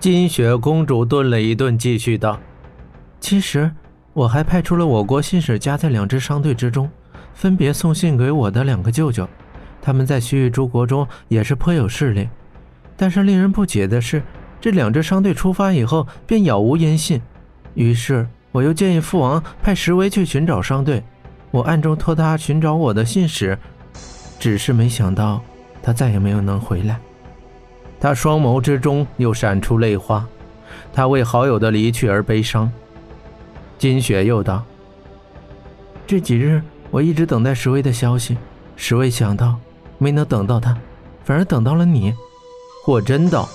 金雪公主顿了一顿，继续道：“其实我还派出了我国信使夹在两支商队之中，分别送信给我的两个舅舅。他们在西域诸国中也是颇有势力。但是令人不解的是，这两支商队出发以后便杳无音信。于是我又建议父王派石威去寻找商队，我暗中托他寻找我的信使，只是没想到他再也没有能回来。”他双眸之中又闪出泪花，他为好友的离去而悲伤。金雪又道：“这几日我一直等待石威的消息，实未想到没能等到他，反而等到了你。”霍真道：“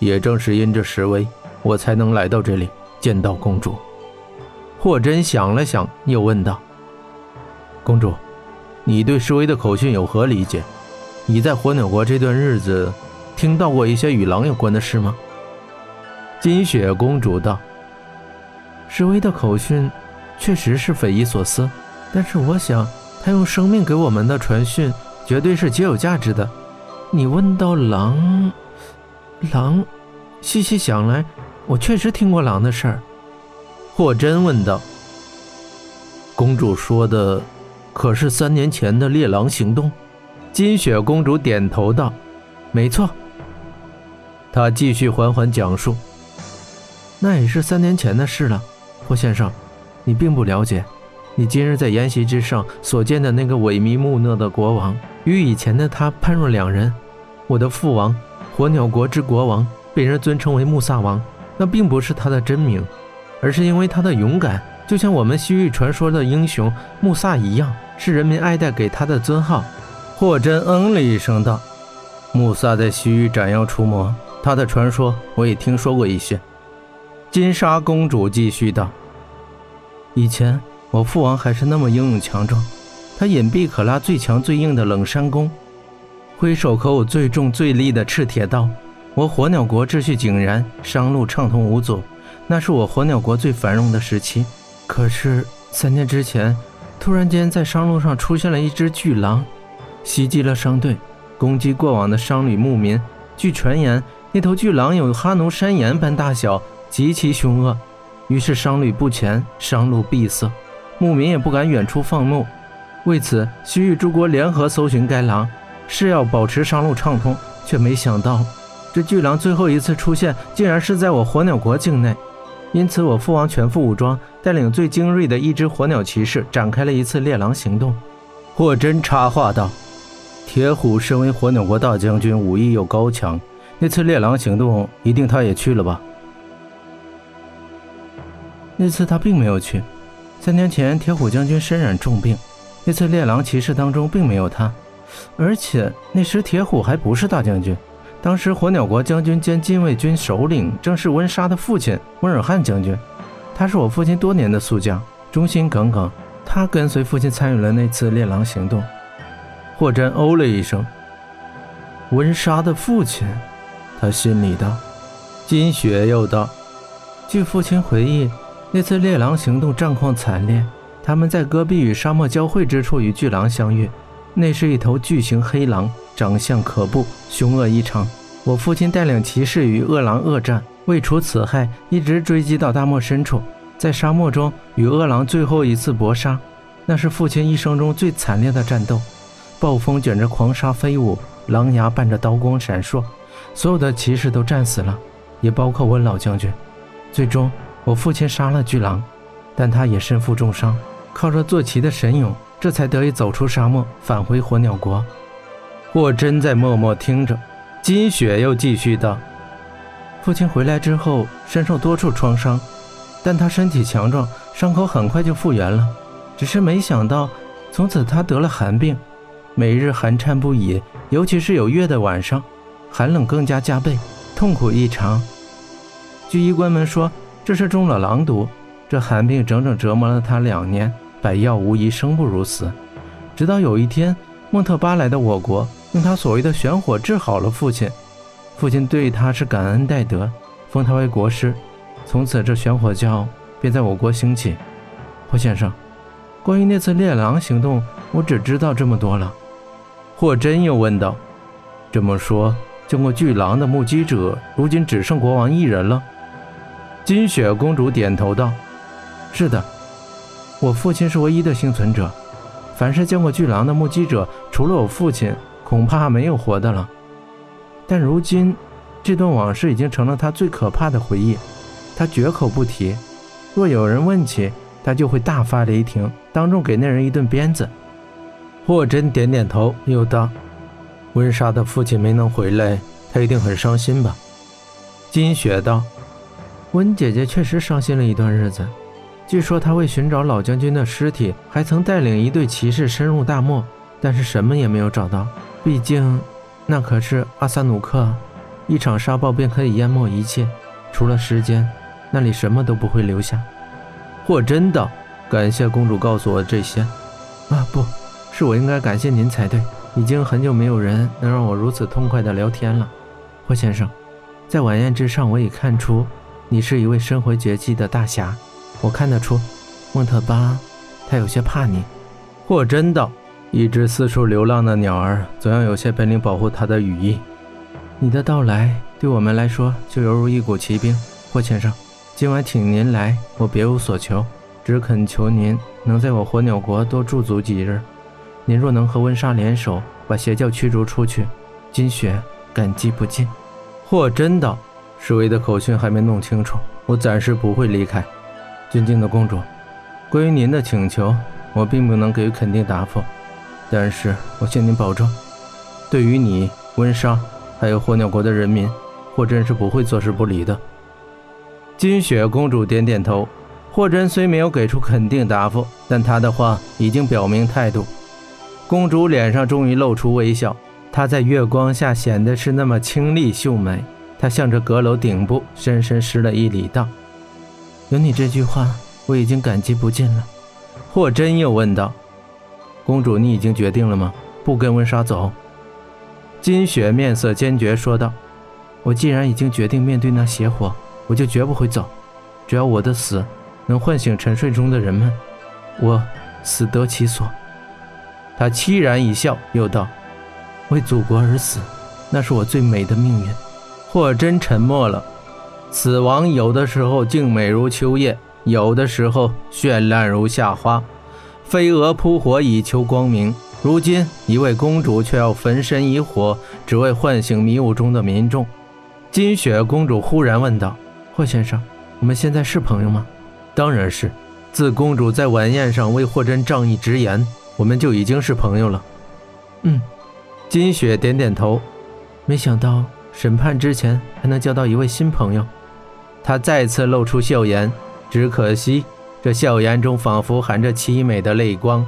也正是因这石威，我才能来到这里见到公主。”霍真想了想，又问道：“公主，你对石威的口讯有何理解？你在火鸟国这段日子？”听到过一些与狼有关的事吗？金雪公主道：“石威的口讯确实是匪夷所思，但是我想他用生命给我们的传讯绝对是极有价值的。你问到狼，狼，细细想来，我确实听过狼的事儿。”霍真问道：“公主说的可是三年前的猎狼行动？”金雪公主点头道：“没错。”他继续缓缓讲述：“那也是三年前的事了，霍先生，你并不了解。你今日在筵席之上所见的那个萎靡木讷的国王，与以前的他判若两人。我的父王，火鸟国之国王，被人尊称为穆萨王，那并不是他的真名，而是因为他的勇敢，就像我们西域传说的英雄穆萨一样，是人民爱戴给他的尊号。”霍真嗯了一声道：“穆萨在西域斩妖除魔。”他的传说我也听说过一些。金沙公主继续道：“以前我父王还是那么英勇强壮，他隐蔽可拉最强最硬的冷山弓，挥手可舞最重最利的赤铁刀。我火鸟国秩序井然，商路畅通无阻，那是我火鸟国最繁荣的时期。可是三年之前，突然间在商路上出现了一只巨狼，袭击了商队，攻击过往的商旅牧民。据传言。”那头巨狼有哈奴山岩般大小，极其凶恶，于是商旅不前，商路闭塞，牧民也不敢远处放牧。为此，西域诸国联合搜寻该狼，是要保持商路畅通，却没想到这巨狼最后一次出现，竟然是在我火鸟国境内。因此，我父王全副武装，带领最精锐的一支火鸟骑士，展开了一次猎狼行动。霍真插话道：“铁虎身为火鸟国大将军，武艺又高强。”那次猎狼行动，一定他也去了吧？那次他并没有去。三年前，铁虎将军身染重病，那次猎狼骑士当中并没有他。而且那时铁虎还不是大将军，当时火鸟国将军兼禁卫军首领正是温莎的父亲温尔汉将军，他是我父亲多年的宿将，忠心耿耿。他跟随父亲参与了那次猎狼行动。霍真哦了一声：“温莎的父亲。”他心里道：“金雪又道，据父亲回忆，那次猎狼行动战况惨烈。他们在戈壁与沙漠交汇之处与巨狼相遇，那是一头巨型黑狼，长相可怖，凶恶异常。我父亲带领骑士与恶狼恶战，为除此害，一直追击到大漠深处，在沙漠中与恶狼最后一次搏杀，那是父亲一生中最惨烈的战斗。暴风卷着狂沙飞舞，狼牙伴着刀光闪烁。”所有的骑士都战死了，也包括温老将军。最终，我父亲杀了巨狼，但他也身负重伤，靠着坐骑的神勇，这才得以走出沙漠，返回火鸟国。我真在默默听着，金雪又继续道：“父亲回来之后，身受多处创伤，但他身体强壮，伤口很快就复原了。只是没想到，从此他得了寒病，每日寒颤不已，尤其是有月的晚上。”寒冷更加加倍，痛苦异常。据医官们说，这是中了狼毒。这寒病整整折磨了他两年，百药无一，生不如死。直到有一天，孟特巴来到我国，用他所谓的玄火治好了父亲。父亲对他是感恩戴德，封他为国师。从此，这玄火教便在我国兴起。霍先生，关于那次猎狼行动，我只知道这么多了。霍真又问道：“这么说？”见过巨狼的目击者，如今只剩国王一人了。金雪公主点头道：“是的，我父亲是唯一的幸存者。凡是见过巨狼的目击者，除了我父亲，恐怕没有活的了。但如今，这段往事已经成了他最可怕的回忆，他绝口不提。若有人问起，他就会大发雷霆，当众给那人一顿鞭子。”霍真点点头，又道：“温莎的父亲没能回来，他一定很伤心吧？”金雪道。温姐姐确实伤心了一段日子。据说她为寻找老将军的尸体，还曾带领一队骑士深入大漠，但是什么也没有找到。毕竟，那可是阿萨努克，一场沙暴便可以淹没一切，除了时间，那里什么都不会留下。霍真道：“感谢公主告诉我这些。”啊，不是我应该感谢您才对。已经很久没有人能让我如此痛快地聊天了。霍先生，在晚宴之上，我已看出。你是一位身怀绝技的大侠，我看得出，孟特巴，他有些怕你。霍真道：“一只四处流浪的鸟儿，总要有些本领保护它的羽翼。你的到来对我们来说，就犹如一股奇兵。霍先生，今晚请您来，我别无所求，只恳求您能在我火鸟国多驻足几日。您若能和温莎联手，把邪教驱逐出去，金雪感激不尽。”霍真道。侍卫的口讯还没弄清楚，我暂时不会离开。尊敬的公主，关于您的请求，我并不能给予肯定答复，但是我向您保证，对于你、温莎，还有火鸟国的人民，霍真是不会坐视不理的。金雪公主点点头。霍真虽没有给出肯定答复，但她的话已经表明态度。公主脸上终于露出微笑，她在月光下显得是那么清丽秀美。她向着阁楼顶部深深施了一礼，道：“有你这句话，我已经感激不尽了。”霍真又问道：“公主，你已经决定了吗？不跟温莎走？”金雪面色坚决说道：“我既然已经决定面对那邪火，我就绝不会走。只要我的死能唤醒沉睡中的人们，我死得其所。”他凄然一笑，又道：“为祖国而死，那是我最美的命运。”霍真沉默了。死亡有的时候静美如秋叶，有的时候绚烂如夏花。飞蛾扑火以求光明，如今一位公主却要焚身以火，只为唤醒迷雾中的民众。金雪公主忽然问道：“霍先生，我们现在是朋友吗？”“当然是。自公主在晚宴上为霍真仗义直言，我们就已经是朋友了。”“嗯。”金雪点点头。没想到。审判之前还能交到一位新朋友，他再次露出笑颜，只可惜这笑颜中仿佛含着凄美的泪光。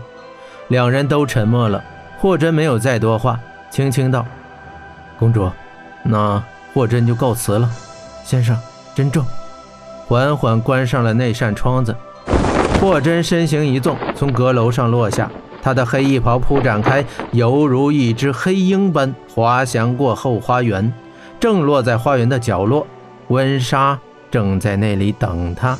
两人都沉默了。霍真没有再多话，轻轻道：“公主，那霍真就告辞了。先生，珍重。”缓缓关上了那扇窗子。霍真身形一纵，从阁楼上落下，他的黑衣袍铺展开，犹如一只黑鹰般滑翔过后花园。正落在花园的角落，温莎正在那里等他。